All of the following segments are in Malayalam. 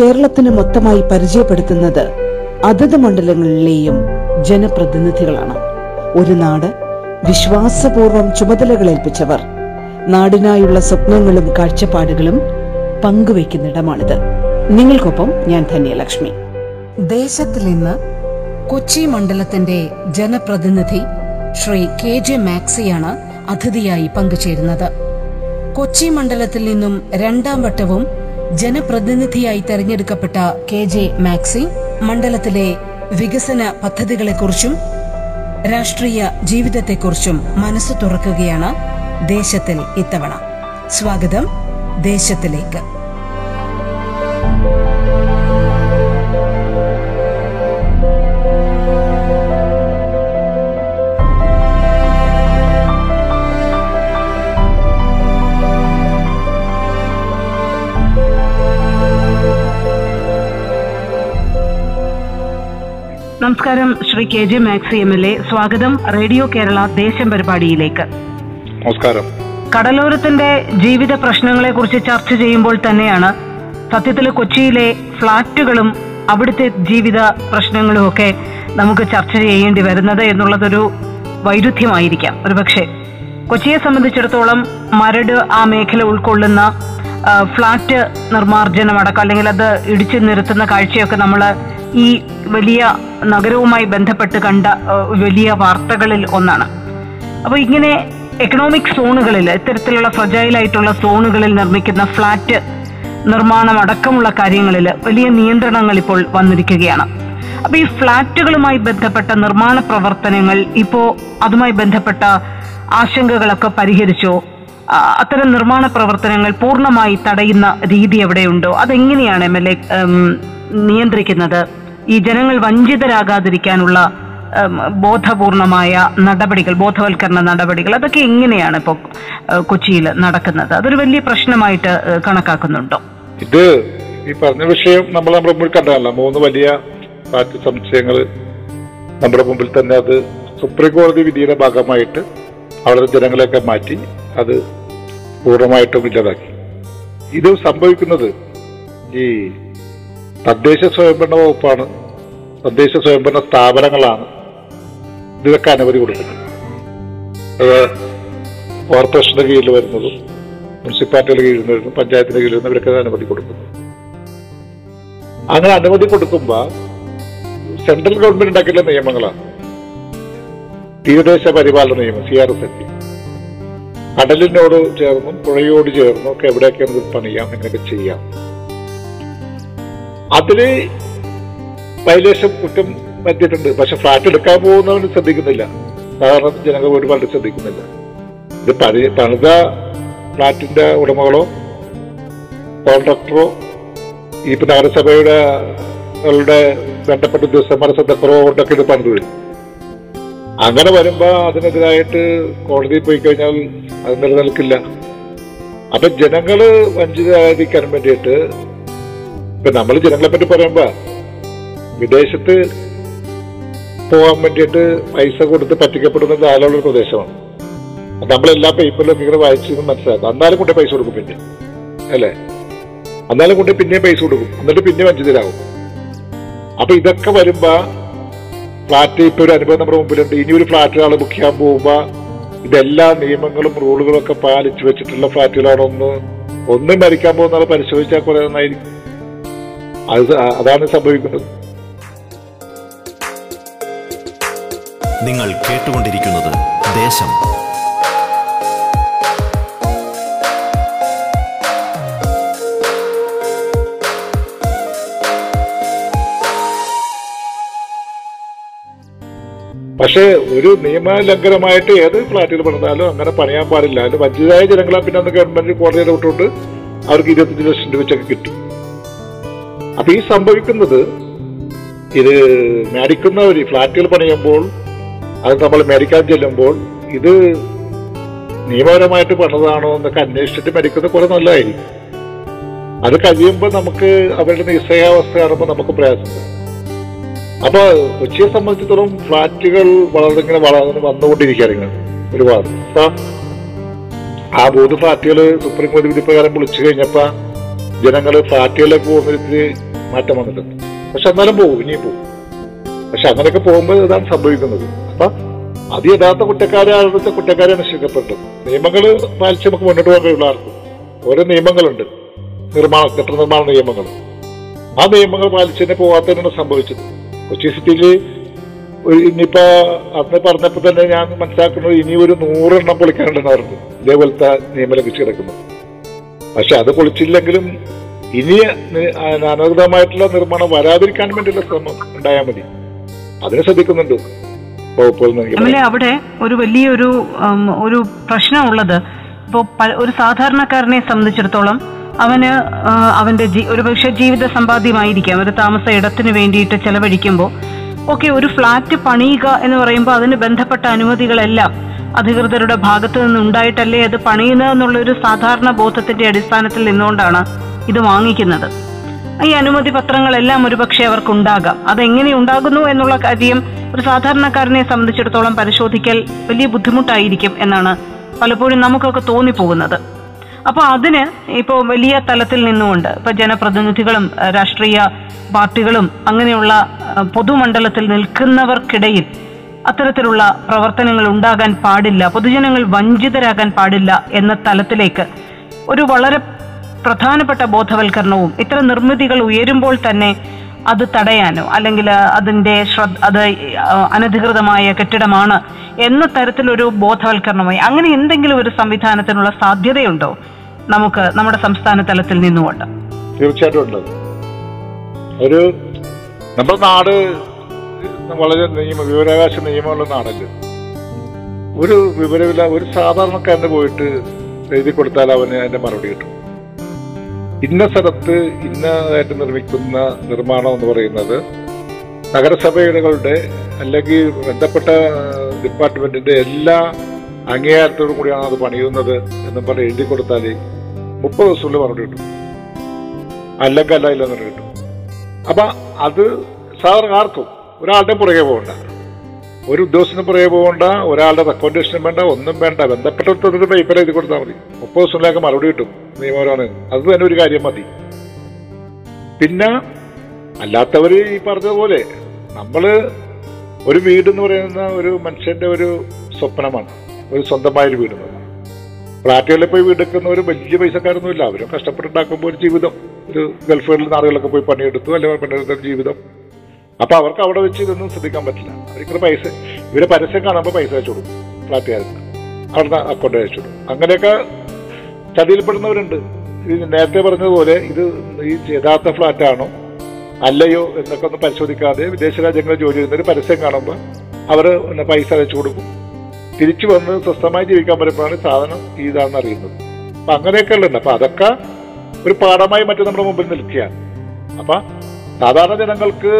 കേരളത്തിന് മൊത്തമായി പരിചയപ്പെടുത്തുന്നത് അതത് മണ്ഡലങ്ങളിലെയും ജനപ്രതിനിധികളാണ്. ഒരു നാട് വിശ്വാസപൂർവം ചുമതലകളേൽപ്പിച്ചവർ. നാടിനായുള്ള സ്വപ്നങ്ങളും കാഴ്ചപ്പാടുകളും പങ്കുവയ്ക്കുന്നിടമാണിത്. നിങ്ങൾക്കൊപ്പം ഞാൻ ധന്യലക്ഷ്മി. ദേശത്തിൽ നിന്ന് കൊച്ചി മണ്ഡലത്തിന്റെ ജനപ്രതിനിധി ശ്രീ കെ ജെ മാക്സിയാണ് അതിഥിയായി പങ്കുചേരുന്നത്. കൊച്ചി മണ്ഡലത്തിൽ നിന്നും രണ്ടാം വട്ടവും ജനപ്രതിനിധിയായി തെരഞ്ഞെടുക്കപ്പെട്ട കെ ജെ മാക്സി മണ്ഡലത്തിലെ വികസന പദ്ധതികളെക്കുറിച്ചും രാഷ്ട്രീയ ജീവിതത്തെക്കുറിച്ചും മനസ്സ് തുറക്കുകയാണ് ദേശത്തിൽ ഇത്തവണ. സ്വാഗതം ദേശത്തിലേക്ക്. നമസ്കാരം. Shri K J Maxi M L A. സ്വാഗതം റേഡിയോ കേരള ദേശം പരിപാടിയിലേക്ക്. നമസ്കാരം. കടലോരത്തിന്റെ ജീവിത പ്രശ്നങ്ങളെ കുറിച്ച് ചർച്ച ചെയ്യുമ്പോൾ തന്നെയാണ് സത്യത്തിൽ കൊച്ചിയിലെ ഫ്ളാറ്റുകളും അവിടുത്തെ ജീവിത പ്രശ്നങ്ങളും ഒക്കെ നമുക്ക് ചർച്ച ചെയ്യേണ്ടി വരുന്നത് എന്നുള്ളതൊരു വൈരുദ്ധ്യമായിരിക്കാം. ഒരുപക്ഷെ കൊച്ചിയെ സംബന്ധിച്ചിടത്തോളം മരട് ആ മേഖല ഉൾക്കൊള്ളുന്ന ഫ്ളാറ്റ് നിർമ്മാർജനം അടക്കം അല്ലെങ്കിൽ അത് ഇടിച്ചു നിരത്തുന്ന കാഴ്ചയൊക്കെ നമ്മൾ ഈ വലിയ നഗരവുമായി ബന്ധപ്പെട്ട് കണ്ട വലിയ വാർത്തകളിൽ ഒന്നാണ്. അപ്പോൾ ഇങ്ങനെ എക്കണോമിക് സോണുകളിൽ ഇത്തരത്തിലുള്ള ഫ്രജൈൽ ആയിട്ടുള്ള സോണുകളിൽ നിർമ്മിക്കുന്ന ഫ്ളാറ്റ് നിർമ്മാണം അടക്കമുള്ള കാര്യങ്ങളിൽ വലിയ നിയന്ത്രണങ്ങൾ ഇപ്പോൾ വന്നിരിക്കുകയാണ്. അപ്പോൾ ഈ ഫ്ളാറ്റുകളുമായി ബന്ധപ്പെട്ട നിർമ്മാണ പ്രവർത്തനങ്ങൾ ഇപ്പോ അതുമായി ബന്ധപ്പെട്ട ആശങ്കകളൊക്കെ പരിഹരിച്ചോ അത്തരം നിർമ്മാണ പ്രവർത്തനങ്ങൾ പൂർണമായി തടയുന്ന രീതി എവിടെയുണ്ടോ അതെങ്ങനെയാണ് എം എൽ എ നിയന്ത്രിക്കുന്നത്. ഈ ജനങ്ങൾ വഞ്ചിതരാകാതിരിക്കാനുള്ള ബോധപൂർണമായ നടപടികൾ ബോധവൽക്കരണ നടപടികൾ അതൊക്കെ എങ്ങനെയാണ് ഇപ്പോൾ കൊച്ചിയിൽ നടക്കുന്നത്? അതൊരു വലിയ പ്രശ്നമായിട്ട് കണക്കാക്കുന്നുണ്ടോ? ഇത് ഈ പറഞ്ഞ വിഷയം നമ്മൾ നമ്മുടെ മുമ്പിൽ കണ്ടതല്ല. മൂന്ന് വലിയ ഫ്ലാറ്റ് സംശയങ്ങൾ നമ്മുടെ മുമ്പിൽ തന്നെ അത് സുപ്രീം കോടതി വിധിയുടെ ഭാഗമായിട്ട് അവിടെ ജനങ്ങളെയൊക്കെ മാറ്റി അത് പൂർണമായിട്ടും ഇല്ലാതാക്കി. ഇത് സംഭവിക്കുന്നത് ഈ തദ്ദേശ സ്വയംഭരണ വകുപ്പാണ്. തദ്ദേശ സ്വയംഭരണ സ്ഥാപനങ്ങളാണ് ഇതിനൊക്കെ അനുമതി കൊടുക്കുന്നത്. അത് കോർപ്പറേഷന്റെ കീഴിൽ വരുന്നതും മുനിസിപ്പാലിറ്റിയുടെ കീഴിൽ വരുന്നു പഞ്ചായത്തിന്റെ കീഴിൽ വരുന്ന ഇവരൊക്കെ അനുമതി കൊടുക്കുന്നു. അങ്ങനെ അനുമതി കൊടുക്കുമ്പോ സെൻട്രൽ ഗവൺമെന്റ് ഉണ്ടാക്കിയുള്ള നിയമങ്ങളാണ്. തീരദേശ പരിപാലന നിയമം സി ആർ എസ് എഫ് കടലിനോട് ചേർന്നും പുഴയോട് ചേർന്നും ഒക്കെ എവിടെയൊക്കെ നമുക്ക് പണിയാം അങ്ങനെയൊക്കെ ചെയ്യാം. അതിൽ വയലേഷൻ കുറ്റം പറ്റിയിട്ടുണ്ട് പക്ഷെ ഫ്ലാറ്റ് എടുക്കാൻ പോകുന്നവന് ശ്രദ്ധിക്കുന്നില്ല. സാധാരണ ജനങ്ങൾ ഒരുപാട് ശ്രദ്ധിക്കുന്നില്ല. ഇത് പഴയ പണിത ഫ്ലാറ്റിന്റെ ഉടമകളോ കോൺട്രാക്ടറോ ഈ നഗരസഭയുടെ ബന്ധപ്പെട്ട ഉദ്യോഗസ്ഥന്മാരെ ശ്രദ്ധക്കുറവ് കൊണ്ടൊക്കെ ഇത് പണിത് വരും. അങ്ങനെ വരുമ്പോ അതിനെതിരായിട്ട് കോടതിയിൽ പോയി കഴിഞ്ഞാൽ അത് നിലനിൽക്കില്ല. അപ്പൊ ജനങ്ങൾ വഞ്ചിതരായിരിക്കാൻ വേണ്ടിയിട്ട് ഇപ്പൊ നമ്മൾ ജനങ്ങളെ പറ്റി പറയുമ്പോ വിദേശത്ത് പോകാൻ വേണ്ടിയിട്ട് പൈസ കൊടുത്ത് പറ്റിക്കപ്പെടുന്ന ധാരാളം പ്രദേശമാണ്. നമ്മളെല്ലാ പേപ്പറിലും ഇങ്ങനെ വായിച്ചു മനസ്സിലാക്കാം. എന്നാലും കൊണ്ടേ പൈസ കൊടുക്കും പിന്നെ. അല്ലേ? എന്നാലും കൊണ്ടേ പിന്നെയും പൈസ കൊടുക്കും. എന്നിട്ട് പിന്നെ വഞ്ചിതരാകും. അപ്പൊ ഇതൊക്കെ വരുമ്പോ ഫ്ലാറ്റ് ഇപ്പൊ ഒരു അനുഭവം നമ്മുടെ മുമ്പിലുണ്ട്. ഇനി ഒരു ഫ്ലാറ്റ് ആൾ ബുക്ക് ചെയ്യാൻ പോകുമ്പോ ഇതെല്ലാ നിയമങ്ങളും റൂളുകളും ഒക്കെ പാലിച്ചു വെച്ചിട്ടുള്ള ഫ്ലാറ്റുകളാണോ ഒന്ന്? ഒന്നും മരിക്കാൻ പോകുന്ന ആൾ പരിശോധിച്ചാൽ കുറെ നന്നായിരിക്കും. അത് അതാണ് സംഭവിക്കുന്നത്. നിങ്ങൾ കേട്ടുകൊണ്ടിരിക്കുന്നത് ദേശം. പക്ഷേ ഒരു നിയമലംഘനമായിട്ട് ഏത് ഫ്ലാറ്റിൽ പണിതാലും അങ്ങനെ പണിയാൻ പാടില്ല. അതിൽ വഞ്ചിതരായ ജനങ്ങളെ പിന്നെ അന്ന് ഗവൺമെന്റ് കോടതിയുടെ വിട്ടുകൊണ്ട് അവർക്ക് ഇരുപത്തഞ്ച് ലക്ഷം രൂപ വെച്ചൊക്കെ കിട്ടും. അപ്പൊ ഈ സംഭവിക്കുന്നത് ഇത് മേടിക്കുന്നവർ ഫ്ലാറ്റുകൾ പണിയുമ്പോൾ അത് നമ്മൾ മേടിക്കാൻ ചെല്ലുമ്പോൾ ഇത് നിയമപരമായിട്ട് പണിതാണോ എന്നൊക്കെ അന്വേഷിച്ചിട്ട് മേടിക്കുന്നത് കുറെ നല്ലതായിരിക്കും. അത് കഴിയുമ്പോൾ നമുക്ക് അവരുടെ നിസ്സഹാവസ്ഥ കാണുമ്പോൾ നമുക്ക് പ്രയാസമുണ്ട് അപ്പൊ കൊച്ചിയെ സംബന്ധിച്ചിടത്തോളം ഫ്ലാറ്റുകൾ വളരെ ഇങ്ങനെ വളർന്ന് വന്നുകൊണ്ടിരിക്കുകയാണ് ഒരുപാട് ആ മൂന്ന് ഫ്ലാറ്റുകൾ സുപ്രീം കോടതി വിധി പ്രകാരം വിളിച്ചു കഴിഞ്ഞപ്പോ ജനങ്ങൾ ഫ്ലാറ്റുകളിലേക്ക് പോകുന്നതിൽ മാറ്റം വന്നിട്ടുണ്ട്. പക്ഷെ എന്നാലും പോകും ഇനിയും പോകും പക്ഷെ അങ്ങനെയൊക്കെ പോകുമ്പോൾ ഇതാണ് സംഭവിക്കുന്നത്. അപ്പൊ അത് യഥാർത്ഥ കുറ്റക്കാരെ ആളുടെ കുറ്റക്കാരെ ശിക്ഷപ്പെട്ടത് നിയമങ്ങൾ പാലിച്ച് നമുക്ക് മുന്നോട്ട് പോകാൻ കഴിയുള്ള ആർക്കും. ഓരോ നിയമങ്ങളുണ്ട്. നിർമ്മാണ കെട്ടിട നിർമ്മാണ നിയമങ്ങൾ. ആ നിയമങ്ങൾ പാലിച്ച് തന്നെ പോകാത്തതിനാണ് സംഭവിച്ചത്. കൊച്ചി സിറ്റിയിൽ ഇനിയിപ്പോ അന്ന് പറഞ്ഞപ്പോ തന്നെ ഞാൻ മനസ്സിലാക്കുന്നത് ഇനി ഒരു നൂറെണ്ണം പൊളിക്കാനുണ്ടെന്നായിരുന്നു. ഇതേപോലത്തെ നിയമം ലഭിച്ചു കിടക്കുന്നത്. പക്ഷെ അത് പൊളിച്ചില്ലെങ്കിലും ഇനി അനധികൃതമായിട്ടുള്ള നിർമ്മാണം വരാതിരിക്കാൻ വേണ്ടിയുള്ള ശ്രമം ഉണ്ടായാൽ മതി. അതിനെ ശ്രദ്ധിക്കുന്നുണ്ട്. അവിടെ ഒരു വലിയൊരു ഒരു പ്രശ്നമുള്ളത്. ഇപ്പോൾ ഒരു സാധാരണക്കാരനെ സംബന്ധിച്ചിടത്തോളം അവന് അവന്റെ ജീ- ഒരു പക്ഷേ ജീവിത സമ്പാദ്യമായിരിക്കാം. ഒരു താമസ ഇടത്തിന് വേണ്ടിയിട്ട് ചെലവഴിക്കുമ്പോൾ ഓക്കെ ഒരു ഫ്ലാറ്റ് പണിയുക എന്ന് പറയുമ്പോൾ അതിന് ബന്ധപ്പെട്ട അനുമതികളെല്ലാം അധികൃതരുടെ ഭാഗത്തു നിന്ന് ഉണ്ടായിട്ടല്ലേ അത് പണിയുന്നതെന്നുള്ള ഒരു സാധാരണ ബോധത്തിന്റെ അടിസ്ഥാനത്തിൽ നിന്നുകൊണ്ടാണ് ഇത് വാങ്ങിക്കുന്നത്. ഈ അനുമതി പത്രങ്ങളെല്ലാം ഒരുപക്ഷെ അവർക്കുണ്ടാകാം. അതെങ്ങനെ ഉണ്ടാകുന്നു എന്നുള്ള കാര്യം ഒരു സാധാരണക്കാരനെ സംബന്ധിച്ചിടത്തോളം പരിശോധിക്കൽ വലിയ ബുദ്ധിമുട്ടായിരിക്കും എന്നാണ് പലപ്പോഴും നമുക്കൊക്കെ തോന്നിപ്പോകുന്നത്. അപ്പോൾ അതിന് ഇപ്പോൾ വലിയ തലത്തിൽ നിന്നുകൊണ്ട് ഇപ്പൊ ജനപ്രതിനിധികളും രാഷ്ട്രീയ പാർട്ടികളും അങ്ങനെയുള്ള പൊതുമണ്ഡലത്തിൽ നിൽക്കുന്നവർക്കിടയിൽ അത്തരത്തിലുള്ള പ്രവർത്തനങ്ങൾ ഉണ്ടാകാൻ പാടില്ല. പൊതുജനങ്ങൾ വഞ്ചിതരാകാൻ പാടില്ല എന്ന തലത്തിലേക്ക് ഒരു വളരെ പ്രധാനപ്പെട്ട ബോധവൽക്കരണവും ഇത്തരം നിർമ്മിതികൾ ഉയരുമ്പോൾ തന്നെ അത് തടയാനോ അല്ലെങ്കിൽ അതിന്റെ ശ്രദ്ധ അത് അനധികൃതമായ കെട്ടിടമാണ് എന്ന തരത്തിലൊരു ബോധവൽക്കരണമായി. അങ്ങനെ എന്തെങ്കിലും ഒരു സംവിധാനത്തിനുള്ള സാധ്യതയുണ്ടോ? നമുക്ക് നമ്മുടെ സംസ്ഥാന തലത്തിൽ നിന്നുകൊണ്ട്. തീർച്ചയായിട്ടും ഉണ്ട്. ഒരു നമ്മുടെ നാട് വളരെ നിയമ വിവരാവകാശ നിയമമുള്ള നാടല്ലേ? ഒരു വിവരമില്ല ഒരു സാധാരണക്കാരന് പോയിട്ട് എഴുതി കൊടുത്താൽ അവന് അതിന്റെ മറുപടി കിട്ടും. ഇന്ന സ്ഥലത്ത് ഇന്നതായിട്ട് നിർമ്മിക്കുന്ന നിർമ്മാണം എന്ന് പറയുന്നത് നഗരസഭകളുടെ അല്ലെങ്കിൽ ബന്ധപ്പെട്ട ഡിപ്പാർട്ട്മെന്റിന്റെ എല്ലാ അംഗീകാരത്തോടും കൂടിയാണ് അത് പണിയുന്നത് എന്ന് പറഞ്ഞ് എഴുതി കൊടുത്താൽ മുപ്പത് ദിവസത്തിൽ മറുപടി കിട്ടും. അല്ലെങ്കിൽ അല്ല ഇല്ലെന്ന് കിട്ടും. അപ്പൊ അത് സാധാരണ ആർക്കും ഒരാളുടെ പുറകെ പോകണ്ട. ഒരു ഉദ്യോഗസ്ഥന് പുറകെ പോകണ്ട ഒരാളുടെ റെക്കമെൻഡേഷനും വേണ്ട ഒന്നും വേണ്ട. ബന്ധപ്പെട്ടൊരു പേപ്പർ എഴുതി കൊടുത്താൽ മതി. മുപ്പത് ദിവസത്തിലേക്ക് മറുപടി കിട്ടും. നിയമപരമാണ്. അത് തന്നെ ഒരു കാര്യം മതി. പിന്നെ അല്ലാത്തവർ ഈ പറഞ്ഞതുപോലെ നമ്മൾ ഒരു വീട് എന്ന് പറയുന്ന ഒരു മനുഷ്യന്റെ ഒരു സ്വപ്നമാണ്. ഒരു സ്വന്തമായൊരു വീട് ഫ്ലാറ്റുകളിൽ പോയി വീടെടുക്കുന്നവർ വലിയ പൈസക്കാരൊന്നും ഇല്ല. അവരും കഷ്ടപ്പെട്ടുണ്ടാക്കുമ്പോൾ ഒരു ജീവിതം. ഒരു ഗൾഫുകളിൽ നാടുകളിലൊക്കെ പോയി പണിയെടുത്തു അല്ലെങ്കിൽ പണിയെടുത്ത ജീവിതം. അപ്പൊ അവർക്ക് അവിടെ വെച്ച് ഇതൊന്നും ശ്രദ്ധിക്കാൻ പറ്റില്ല. അവർക്ക് പൈസ ഇവരെ പരസ്യം കാണുമ്പോൾ പൈസ അയച്ചു കൊടുക്കും ഫ്ലാറ്റുകാർക്ക്. അവിടുന്ന് അക്കൗണ്ട് അയച്ചു കൊടുക്കും അങ്ങനെയൊക്കെ ചതിയിൽപ്പെടുന്നവരുണ്ട്. ഇത് നേരത്തെ പറഞ്ഞതുപോലെ ഇത് ഈ യഥാർത്ഥ ഫ്ലാറ്റാണോ അല്ലയോ എന്നൊക്കെ ഒന്ന് പരിശോധിക്കാതെ വിദേശ രാജ്യങ്ങളിൽ ജോലി ചെയ്യുന്നവർ പരസ്യം കാണുമ്പോൾ അവർ പൈസ അയച്ചു കൊടുക്കും. തിരിച്ചു വന്ന് സ്വസ്ഥമായി ജീവിക്കാൻ പറ്റുമ്പോഴാണ് സാധനം ഇതാണെന്ന് അറിയുന്നത്. അപ്പം അങ്ങനെയൊക്കെ ഉള്ളുണ്ട് അപ്പം അതൊക്കെ ഒരു പാഠമായി മറ്റും നമ്മുടെ മുമ്പിൽ നിൽക്കുകയാണ്. അപ്പം സാധാരണ ജനങ്ങൾക്ക്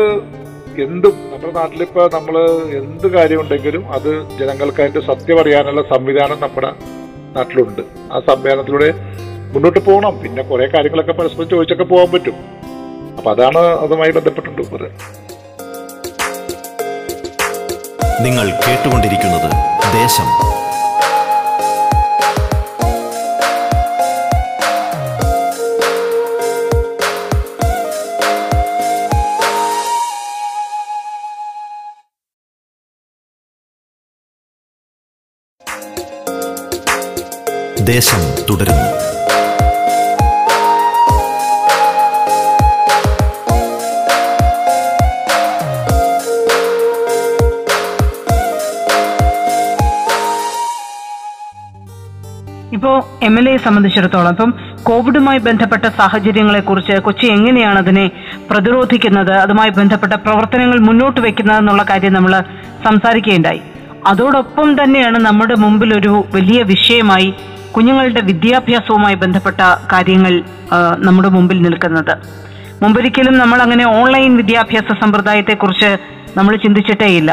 എന്തും നമ്മുടെ നാട്ടിലിപ്പോ നമ്മൾ എന്ത് കാര്യം ഉണ്ടെങ്കിലും അത് ജനങ്ങൾക്ക് അതിന്റെ സത്യം അറിയാനുള്ള സംവിധാനം നമ്മുടെ നാട്ടിലുണ്ട്. ആ സംവിധാനത്തിലൂടെ മുന്നോട്ട് പോകണം പിന്നെ കുറെ കാര്യങ്ങളൊക്കെ പരസ്പരം ചോദിച്ചൊക്കെ പോകാൻ പറ്റും. അപ്പൊ അതാണ് അതുമായി ബന്ധപ്പെട്ടുണ്ട് പറയാൻ നിങ്ങൾ കേട്ടുകൊണ്ടിരിക്കുന്നത് ദേശം ദേശം തുടരുന്നു. ഇപ്പോ എം എൽ എയെ സംബന്ധിച്ചിടത്തോളം ഇപ്പം കോവിഡുമായി ബന്ധപ്പെട്ട സാഹചര്യങ്ങളെ കുറിച്ച് കൊച്ചി എങ്ങനെയാണ് അതിനെ പ്രതിരോധിക്കുന്നത് അതുമായി ബന്ധപ്പെട്ട പ്രവർത്തനങ്ങൾ മുന്നോട്ട് വെക്കുന്നത് എന്നുള്ള കാര്യം നമ്മൾ സംസാരിക്കുകയുണ്ടായി. അതോടൊപ്പം തന്നെയാണ് നമ്മുടെ മുമ്പിൽ ഒരു വലിയ വിഷയമായി കുഞ്ഞുങ്ങളുടെ വിദ്യാഭ്യാസവുമായി ബന്ധപ്പെട്ട കാര്യങ്ങൾ നമ്മുടെ മുമ്പിൽ നിൽക്കുന്നത്. മുമ്പൊരിക്കലും നമ്മൾ അങ്ങനെ ഓൺലൈൻ വിദ്യാഭ്യാസ സമ്പ്രദായത്തെക്കുറിച്ച് നമ്മൾ ചിന്തിച്ചിട്ടേയില്ല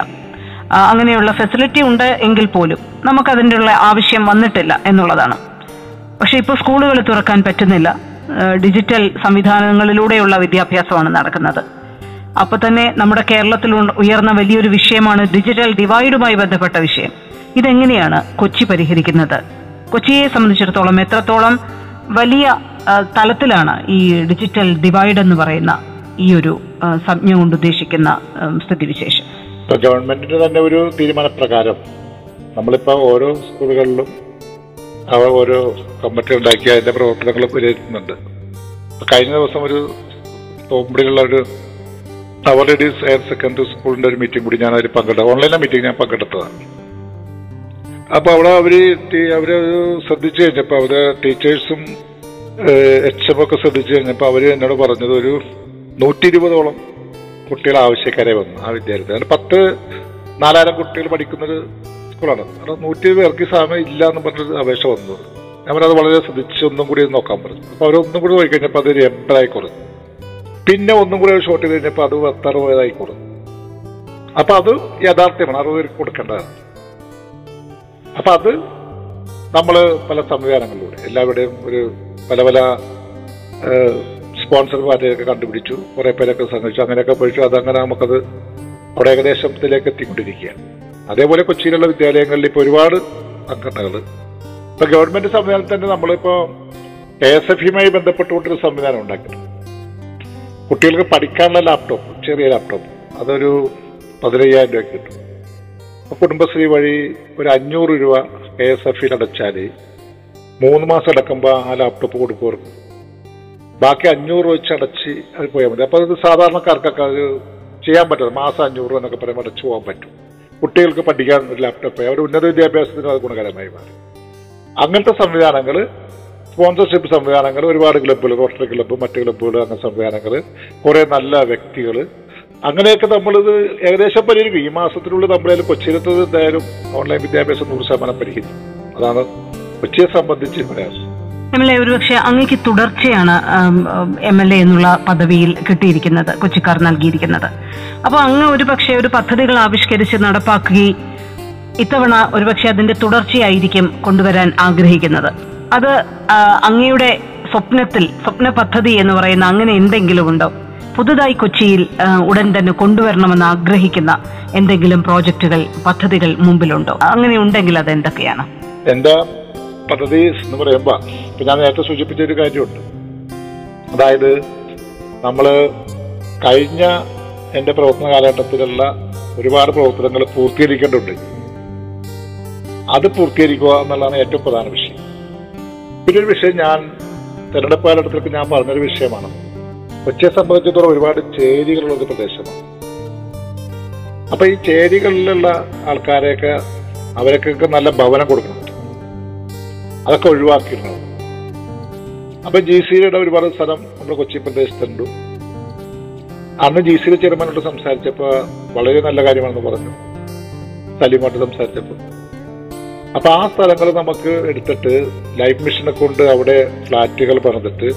അങ്ങനെയുള്ള ഫെസിലിറ്റി ഉണ്ട് എങ്കിൽ പോലും നമുക്കതിന്റെ ഉള്ള ആവശ്യം വന്നിട്ടില്ല എന്നുള്ളതാണ്. പക്ഷേ ഇപ്പോൾ സ്കൂളുകൾ തുറക്കാൻ പറ്റുന്നില്ല. ഡിജിറ്റൽ സംവിധാനങ്ങളിലൂടെയുള്ള വിദ്യാഭ്യാസമാണ് നടക്കുന്നത്. അപ്പോൾ തന്നെ നമ്മുടെ കേരളത്തിൽ ഉയർന്ന വലിയൊരു വിഷയമാണ് ഡിജിറ്റൽ ഡിവൈഡുമായി ബന്ധപ്പെട്ട വിഷയം. ഇതെങ്ങനെയാണ് കൊച്ചി പരിഹരിക്കുന്നത്? കൊച്ചിയെ സംബന്ധിച്ചിടത്തോളം എത്രത്തോളം വലിയ തലത്തിലാണ് ഈ ഡിജിറ്റൽ ഡിവൈഡ് എന്ന് പറയുന്ന ഈ ഒരു സംജ്ഞ കൊണ്ട് ഉദ്ദേശിക്കുന്ന സ്ഥിതിവിശേഷം. ഇപ്പൊ ഗവൺമെന്റിന്റെ തന്നെ ഒരു തീരുമാനപ്രകാരം നമ്മളിപ്പോ ഓരോ സ്കൂളുകളിലും അവർ ഓരോ കമ്മിറ്റി ഉണ്ടാക്കി അതിന്റെ പ്രവർത്തനങ്ങൾ വിലയിരുത്തുന്നുണ്ട് കഴിഞ്ഞ ദിവസം ഒരു തോമ്പടിയിലുള്ള ഒരു അവർ ലേഡീസ് ഹയർ സെക്കൻഡറി സ്കൂളിന്റെ ഒരു മീറ്റിംഗ് കൂടി ഞാൻ അതിൽ പങ്കെടുത്തു. ഓൺലൈനിലെ മീറ്റിംഗ് ഞാൻ പങ്കെടുത്തതാണ്. അപ്പൊ അവിടെ അവർ അവരെ ശ്രദ്ധിച്ചു കഴിഞ്ഞപ്പോ അവരെ ടീച്ചേഴ്സും എച്ച് എം ഒക്കെ ശ്രദ്ധിച്ചു കഴിഞ്ഞപ്പോ അവർ എന്നോട് പറഞ്ഞത് ഒരു നൂറ്റി ഇരുപതോളം കുട്ടികൾ ആവശ്യക്കാരെ വന്നു ആ വിദ്യാലയത്തിൽ. അതിന് പത്ത് നാലായിരം കുട്ടികൾ പഠിക്കുന്ന ഒരു സ്കൂളാണ്. കാരണം നൂറ്റി പേർക്ക് സമയം ഇല്ല എന്ന് പറഞ്ഞൊരു അപേക്ഷ വന്നു. പറഞ്ഞത് വളരെ ശ്രദ്ധിച്ച് ഒന്നും കൂടി നോക്കാൻ പറഞ്ഞു. അപ്പൊ അവരൊന്നും കൂടി പോയി കഴിഞ്ഞപ്പോൾ അതൊരു എൺപതായി കുറഞ്ഞു. പിന്നെ ഒന്നും കൂടി ഷോർട്ട് ചെയ്ത് കഴിഞ്ഞപ്പോൾ അത് പത്തറുപതായി കുറഞ്ഞു. അപ്പൊ അത് യാഥാർത്ഥ്യമാണ് അറുപത് പേർക്ക് കൊടുക്കേണ്ടതാണ്. അപ്പൊ അത് നമ്മൾ പല സംവിധാനങ്ങളിലൂടെ എല്ലാവരുടെയും ഒരു പല പല സ്പോൺസർമാരെയൊക്കെ കണ്ടുപിടിച്ചു കുറേ പേരൊക്കെ സംഘടിച്ചു അങ്ങനെയൊക്കെ പഠിച്ചു അതങ്ങനെ നമുക്കത് അവിടെ ഏകദേശത്തിലേക്ക് എത്തിക്കൊണ്ടിരിക്കുകയാണ്. അതേപോലെ കൊച്ചിയിലുള്ള വിദ്യാലയങ്ങളിൽ ഇപ്പോൾ ഒരുപാട് സംഘടനകൾ ഇപ്പൊ ഗവൺമെന്റ് സംവിധാനത്തിൽ തന്നെ നമ്മളിപ്പോ കെ എസ് എഫ് ഇയുമായി ബന്ധപ്പെട്ടുകൊണ്ടൊരു സംവിധാനം ഉണ്ടാക്കിയിട്ടുണ്ട്. കുട്ടികൾക്ക് പഠിക്കാനുള്ള ലാപ്ടോപ്പ് ചെറിയ ലാപ്ടോപ്പ് അതൊരു പതിനയ്യായിരം രൂപ കിട്ടും. കുടുംബശ്രീ വഴി ഒരു അഞ്ഞൂറ് രൂപ കെ എസ് എഫ് ഇയിൽ അടച്ചാൽ മൂന്ന് മാസം അടക്കുമ്പോൾ ആ ലാപ്ടോപ്പ് കൊടുക്കും ബാക്കി അഞ്ഞൂറ് വെച്ച് അടച്ച് അത് പോയാൽ മതി. അപ്പോൾ അത് സാധാരണക്കാർക്കൊക്കെ അത് ചെയ്യാൻ പറ്റില്ല. മാസം അഞ്ഞൂറ് രൂപ എന്നൊക്കെ പറയുമ്പോൾ അടച്ചു പോകാൻ പറ്റും. കുട്ടികൾക്ക് പഠിക്കാൻ ഒരു ലാപ്ടോപ്പ് അവർ ഉന്നത വിദ്യാഭ്യാസത്തിന് അത് ഗുണകരമായി മാറി. അങ്ങനത്തെ സംവിധാനങ്ങൾ സ്പോൺസർഷിപ്പ് സംവിധാനങ്ങൾ ഒരുപാട് ക്ലബ്ബുകൾ റോട്ടറി ക്ലബ്ബ് മറ്റ് ക്ലബ്ബുകൾ അങ്ങനെ സംവിധാനങ്ങൾ കുറേ നല്ല വ്യക്തികൾ അങ്ങനെയൊക്കെ നമ്മളിത് ഏകദേശം പരിഹരിക്കും. ഈ മാസത്തിനുള്ളിൽ നമ്മളതിൽ കൊച്ചിയിലത്തത് എന്തായാലും ഓൺലൈൻ വിദ്യാഭ്യാസം നൂറ് ശതമാനം പരിഹരിക്കും. അതാണ് കൊച്ചിയെ സംബന്ധിച്ച് പറയാം എം എൽ എ ഒരുപക്ഷെ അങ്ങേക്ക് തുടർച്ചയാണ് എം എൽ എ എന്നുള്ള പദവിയിൽ കിട്ടിയിരിക്കുന്നത് കൊച്ചിക്കാർ നൽകിയിരിക്കുന്നത്. അപ്പോൾ അങ്ങ് ഒരുപക്ഷെ ഒരു പദ്ധതികൾ ആവിഷ്കരിച്ച് നടപ്പാക്കുകയും ഇത്തവണ ഒരുപക്ഷെ അതിന്റെ തുടർച്ചയായിരിക്കും കൊണ്ടുവരാൻ ആഗ്രഹിക്കുന്നത്. അത് അങ്ങയുടെ സ്വപ്നത്തിൽ സ്വപ്ന പദ്ധതി എന്ന് പറയുന്ന അങ്ങനെ എന്തെങ്കിലും ഉണ്ടോ? പുതുതായി കൊച്ചിയിൽ ഉടൻ തന്നെ കൊണ്ടുവരണമെന്ന് ആഗ്രഹിക്കുന്ന എന്തെങ്കിലും പ്രോജക്റ്റുകൾ പദ്ധതികൾ മുമ്പിലുണ്ടോ? അങ്ങനെ ഉണ്ടെങ്കിൽ അത് എന്തൊക്കെയാണ്? എന്റെ പദ്ധതി എന്ന് പറയുമ്പോൾ ഞാൻ നേരത്തെ സൂചിപ്പിച്ച ഒരു കാര്യമുണ്ട്. അതായത് നമ്മൾ കഴിഞ്ഞ എന്റെ പ്രവർത്തന കാലഘട്ടത്തിലുള്ള ഒരുപാട് പ്രവർത്തനങ്ങൾ പൂർത്തീകരിക്കേണ്ടതുണ്ട്. അത് പൂർത്തീകരിക്കുക എന്നുള്ളതാണ് ഏറ്റവും പ്രധാന വിഷയം. പിന്നൊരു വിഷയം ഞാൻ തെരഞ്ഞെടുപ്പ് കാലഘട്ടത്തിലേക്ക് ഞാൻ പറഞ്ഞൊരു വിഷയമാണ്. കൊച്ചിയെ സംബന്ധിച്ചിടത്തോളം ഒരുപാട് ചേരികളുള്ള ഒരു പ്രദേശമാണ്. അപ്പൊ ഈ ചേരികളിലുള്ള ആൾക്കാരെയൊക്കെ അവരൊക്കെ നല്ല ഭവനം കൊടുക്കണം. അതൊക്കെ ഒഴിവാക്കിയിരുന്നു അപ്പൊ ജി സിയുടെ ഒരുപാട് സ്ഥലം നമ്മുടെ കൊച്ചി പ്രദേശത്തുണ്ട്. അന്ന് ജി സിയിലെ ചെയർമാനോട് സംസാരിച്ചപ്പോ വളരെ നല്ല കാര്യമാണെന്ന് പറഞ്ഞു. സലീമായിട്ട് സംസാരിച്ചപ്പോ. അപ്പൊ ആ സ്ഥലങ്ങൾ നമുക്ക് എടുത്തിട്ട് ലൈഫ് മിഷനെ കൊണ്ട് അവിടെ ഫ്ലാറ്റുകൾ പണിതിട്ട്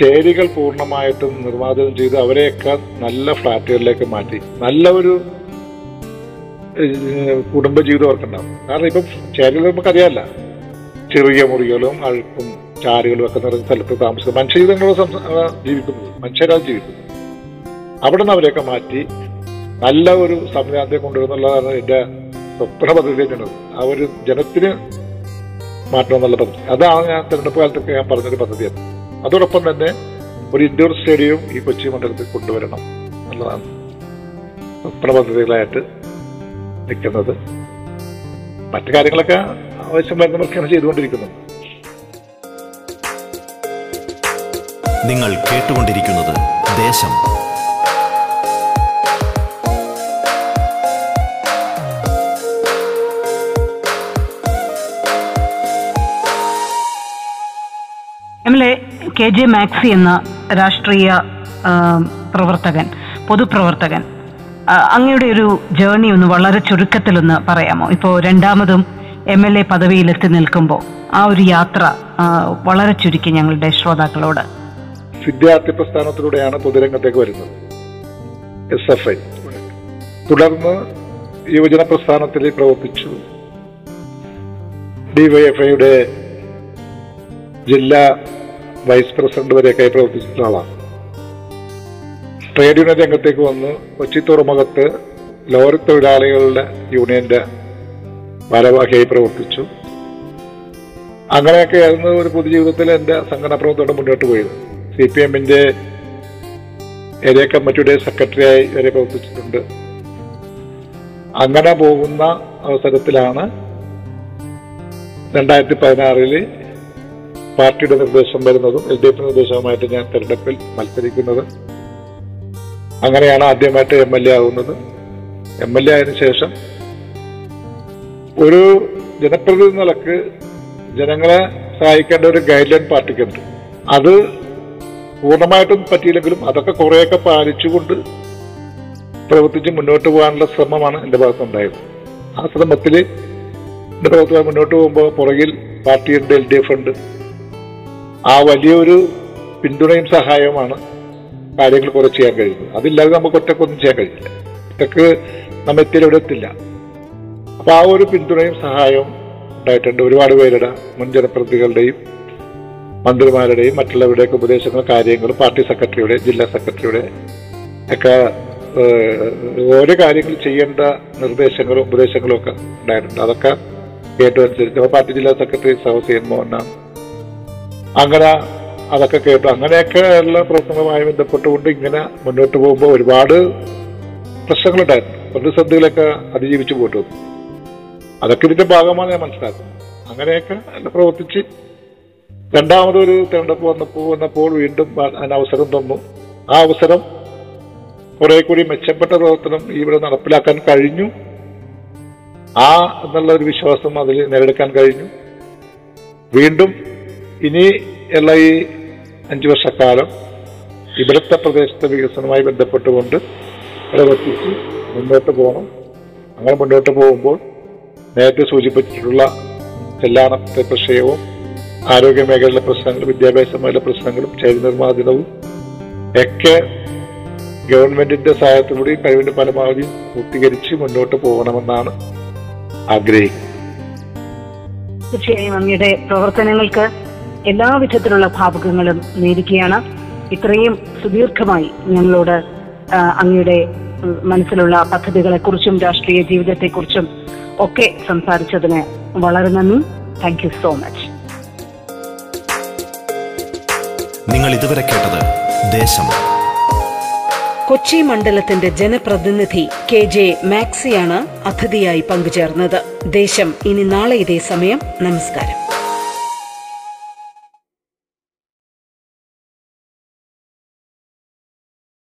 ചേരികൾ പൂർണമായിട്ടും നിർമ്മാർജനം ചെയ്ത് അവരെയൊക്കെ നല്ല ഫ്ലാറ്റുകളിലേക്ക് മാറ്റി. നല്ല ഒരു കുടുംബജീവിതം അവർക്കുണ്ടാവും. കാരണം ഇപ്പം ചേരികൾ നമുക്കറിയാമല്ല ചെറിയ മുറികളും അഴുക്കും ചാരുകളും ഒക്കെ നിറഞ്ഞ സ്ഥലത്ത് താമസിക്കുന്നത് മനുഷ്യജീവിതങ്ങളോ ജീവിക്കുന്നത് മനുഷ്യരാണ് ജീവിക്കുന്നത്. അവിടെ നിന്ന് അവരെയൊക്കെ മാറ്റി നല്ല ഒരു സംവിധാനത്തെ കൊണ്ടുവരുന്നുള്ളതാണ് എന്റെ സ്വപ്ന പദ്ധതിയിലേക്കുള്ളത് ആ ഒരു ജനത്തിന് മാറ്റം എന്നുള്ള പദ്ധതി. അതാണ് ഞാൻ തെരഞ്ഞെടുപ്പ് കാലത്തൊക്കെ ഞാൻ പറഞ്ഞൊരു പദ്ധതിയാണ്. അതോടൊപ്പം തന്നെ ഒരു ഇൻഡോർ സ്റ്റേഡിയവും ഈ കൊച്ചി മണ്ഡലത്തിൽ കൊണ്ടുവരണം എന്നുള്ളതാണ് പ്രബന്ധതകളായിട്ട് നിൽക്കുന്നത്. മറ്റു കാര്യങ്ങളൊക്കെ ആവശ്യം വരുന്നവർക്കാണ് ചെയ്തുകൊണ്ടിരിക്കുന്നത്. നിങ്ങൾ കേട്ടുകൊണ്ടിരിക്കുന്നത് ദേശം. കെ ജെ മാക്സി എന്ന രാഷ്ട്രീയ പ്രവർത്തകൻ പൊതുപ്രവർത്തകൻ. അങ്ങയുടെ ഒരു ജേർണി ഒന്ന് വളരെ ചുരുക്കത്തിലൊന്ന് പറയാമോ? ഇപ്പോൾ രണ്ടാമതും എം എൽ എ പദവിയിലെത്തി നിൽക്കുമ്പോൾ ആ ഒരു യാത്ര വളരെ ചുരുക്കി ഞങ്ങളുടെ ശ്രോതാക്കളോട്. വിദ്യാർത്ഥി പ്രസ്ഥാനത്തിലൂടെയാണ് പൊതുരംഗത്തേക്ക് വരുന്നത്. എസ് എഫ് ഐ തുടർന്ന് യുവജന പ്രസ്ഥാനത്തിൽ പ്രവർത്തിച്ചു. ഡിവൈഎഫ്ഐയുടെ ജില്ലാ വൈസ് പ്രസിഡന്റ് വരെയൊക്കെ പ്രവർത്തിച്ചിരുന്ന ആളാണ്. ട്രേഡ് യൂണിയൻ രംഗത്തേക്ക് വന്ന് കൊച്ചി തുറമുഖത്ത് ലോറി തൊഴിലാളികളുടെ യൂണിയന്റെ ഭാരവാഹിയായി പ്രവർത്തിച്ചു. അങ്ങനെയൊക്കെ ആയിരുന്നു ഒരു പൊതുജീവിതത്തിൽ എന്റെ സംഘടനാ പ്രവർത്തനം മുന്നോട്ട് പോയത്. സി പി എമ്മിന്റെ ഏരിയ കമ്മിറ്റിയുടെ സെക്രട്ടറിയായി വരെ പ്രവർത്തിച്ചിട്ടുണ്ട്. അങ്ങനെ പോകുന്ന അവസരത്തിലാണ് രണ്ടായിരത്തി പതിനാറിൽ പാർട്ടിയുടെ നിർദ്ദേശം വരുന്നതും എൽ ഡി എഫ് നിർദ്ദേശവുമായിട്ട് ഞാൻ തെരഞ്ഞെടുപ്പിൽ മത്സരിക്കുന്നത്. അങ്ങനെയാണ് ആദ്യമായിട്ട് എം എൽ എ ആവുന്നത്. എം എൽ എ ആയതിനു ശേഷം ഒരു ജനപ്രതിനിധി നിലയ്ക്ക് ജനങ്ങളെ സഹായിക്കേണ്ട ഒരു ഗൈഡ് ലൈൻ പാർട്ടിക്കുണ്ട്. അത് പൂർണമായിട്ടും പറ്റിയില്ലെങ്കിലും അതൊക്കെ കുറേയൊക്കെ പാലിച്ചുകൊണ്ട് പ്രവർത്തിച്ച് മുന്നോട്ട് പോകാനുള്ള ശ്രമമാണ് എന്റെ ഭാഗത്തുണ്ടായത്. ആ ശ്രമത്തിൽ എന്റെ പ്രവർത്തനം മുന്നോട്ട് പോകുമ്പോൾ പുറകിൽ പാർട്ടിയുണ്ട് എൽ ഡി എഫ് ഉണ്ട്. ആ വലിയൊരു പിന്തുണയും സഹായവുമാണ് കാര്യങ്ങൾ കുറെ ചെയ്യാൻ കഴിയുന്നത്. അതില്ലാതെ നമുക്ക് ഒറ്റക്കൊന്നും ചെയ്യാൻ കഴിയില്ല. ഒറ്റയ്ക്ക് നമ്മൾ എത്തിയാൽ എത്തില്ല. അപ്പൊ ആ ഒരു പിന്തുണയും സഹായവും ഉണ്ടായിട്ടുണ്ട്. ഒരുപാട് പേരുടെ മുൻ ജനപ്രതിനിധികളുടെയും മന്ത്രിമാരുടെയും മറ്റുള്ളവരുടെയൊക്കെ ഉപദേശങ്ങളും കാര്യങ്ങളും പാർട്ടി സെക്രട്ടറിയുടെ ജില്ലാ സെക്രട്ടറിയുടെ ഒക്കെ ഓരോ കാര്യങ്ങൾ ചെയ്യേണ്ട നിർദ്ദേശങ്ങളും ഉപദേശങ്ങളും ഒക്കെ ഉണ്ടായിട്ടുണ്ട്. അതൊക്കെ കേട്ടു അനുസരിച്ച്. പാർട്ടി ജില്ലാ സെക്രട്ടറി എൻ മോഹനാണ് അങ്ങനെ അതൊക്കെ കേട്ടു. അങ്ങനെയൊക്കെ ഉള്ള പ്രവർത്തനവുമായി ബന്ധപ്പെട്ടുകൊണ്ട് ഇങ്ങനെ മുന്നോട്ട് പോകുമ്പോൾ ഒരുപാട് പ്രശ്നങ്ങളുണ്ടായിരുന്നു. പ്രതിസന്ധികളൊക്കെ അതിജീവിച്ചു പോയിട്ട് വന്നു. അതൊക്കെ ഇതിന്റെ ഭാഗമാണ് ഞാൻ മനസ്സിലാക്കുന്നത് അങ്ങനെയൊക്കെ പ്രവർത്തിച്ച് രണ്ടാമതൊരു തിരഞ്ഞെടുപ്പ് വന്നപ്പോൾ വന്നപ്പോൾ വീണ്ടും അവസരം തന്നു. ആ അവസരം കുറെ കൂടി മെച്ചപ്പെട്ട പ്രവർത്തനം ഇവിടെ നടപ്പിലാക്കാൻ കഴിഞ്ഞു. ആ എന്നുള്ള ഒരു വിശ്വാസം അതിൽ നേടിയെടുക്കാൻ കഴിഞ്ഞു. വീണ്ടും ഇനി ഉള്ള ഈ അഞ്ചു വർഷക്കാലം ഇവിടുത്തെ പ്രദേശത്തെ വികസനവുമായി ബന്ധപ്പെട്ടുകൊണ്ട് പ്രവർത്തിച്ച് മുന്നോട്ട് പോകണം. അങ്ങനെ മുന്നോട്ട് പോകുമ്പോൾ നേരത്തെ സൂചിപ്പിച്ചിട്ടുള്ള കല്യാണത്തെ പ്രശ്നവും ആരോഗ്യ മേഖലയിലെ പ്രശ്നങ്ങളും വിദ്യാഭ്യാസ മേഖലയിലെ പ്രശ്നങ്ങളും ചൈൽഡ് നിർമ്മാർജനവും ഒക്കെ ഗവൺമെന്റിന്റെ സഹായത്തോടെ കഴിവിന്റെ പരമാവധി പൂർത്തീകരിച്ച് മുന്നോട്ട് പോകണമെന്നാണ് ആഗ്രഹിക്കുന്നത് തീർച്ചയായും അങ്ങയുടെ പ്രവർത്തനങ്ങൾക്ക് എല്ലാവിധത്തിലുള്ള ഭാവുകങ്ങളും നേരിടുകയാണ്. ഇത്രയും സുദീർഘമായി ഞങ്ങളോട് അങ്ങയുടെ മനസ്സിലുള്ള പദ്ധതികളെക്കുറിച്ചും രാഷ്ട്രീയ ജീവിതത്തെക്കുറിച്ചും ഒക്കെ സംസാരിച്ചതിന് വളരെ നന്ദി. താങ്ക് യു സോ മച്ച് നിങ്ങൾ ഇതുവരെ കേട്ടത് ദേശം. കൊച്ചി മണ്ഡലത്തിന്റെ ജനപ്രതിനിധി കെ ജെ മാക്സിയാണ് അതിഥിയായി പങ്കുചേർന്നത്. ദേശം ഇനി നാളെ ഇതേ സമയം. നമസ്കാരം.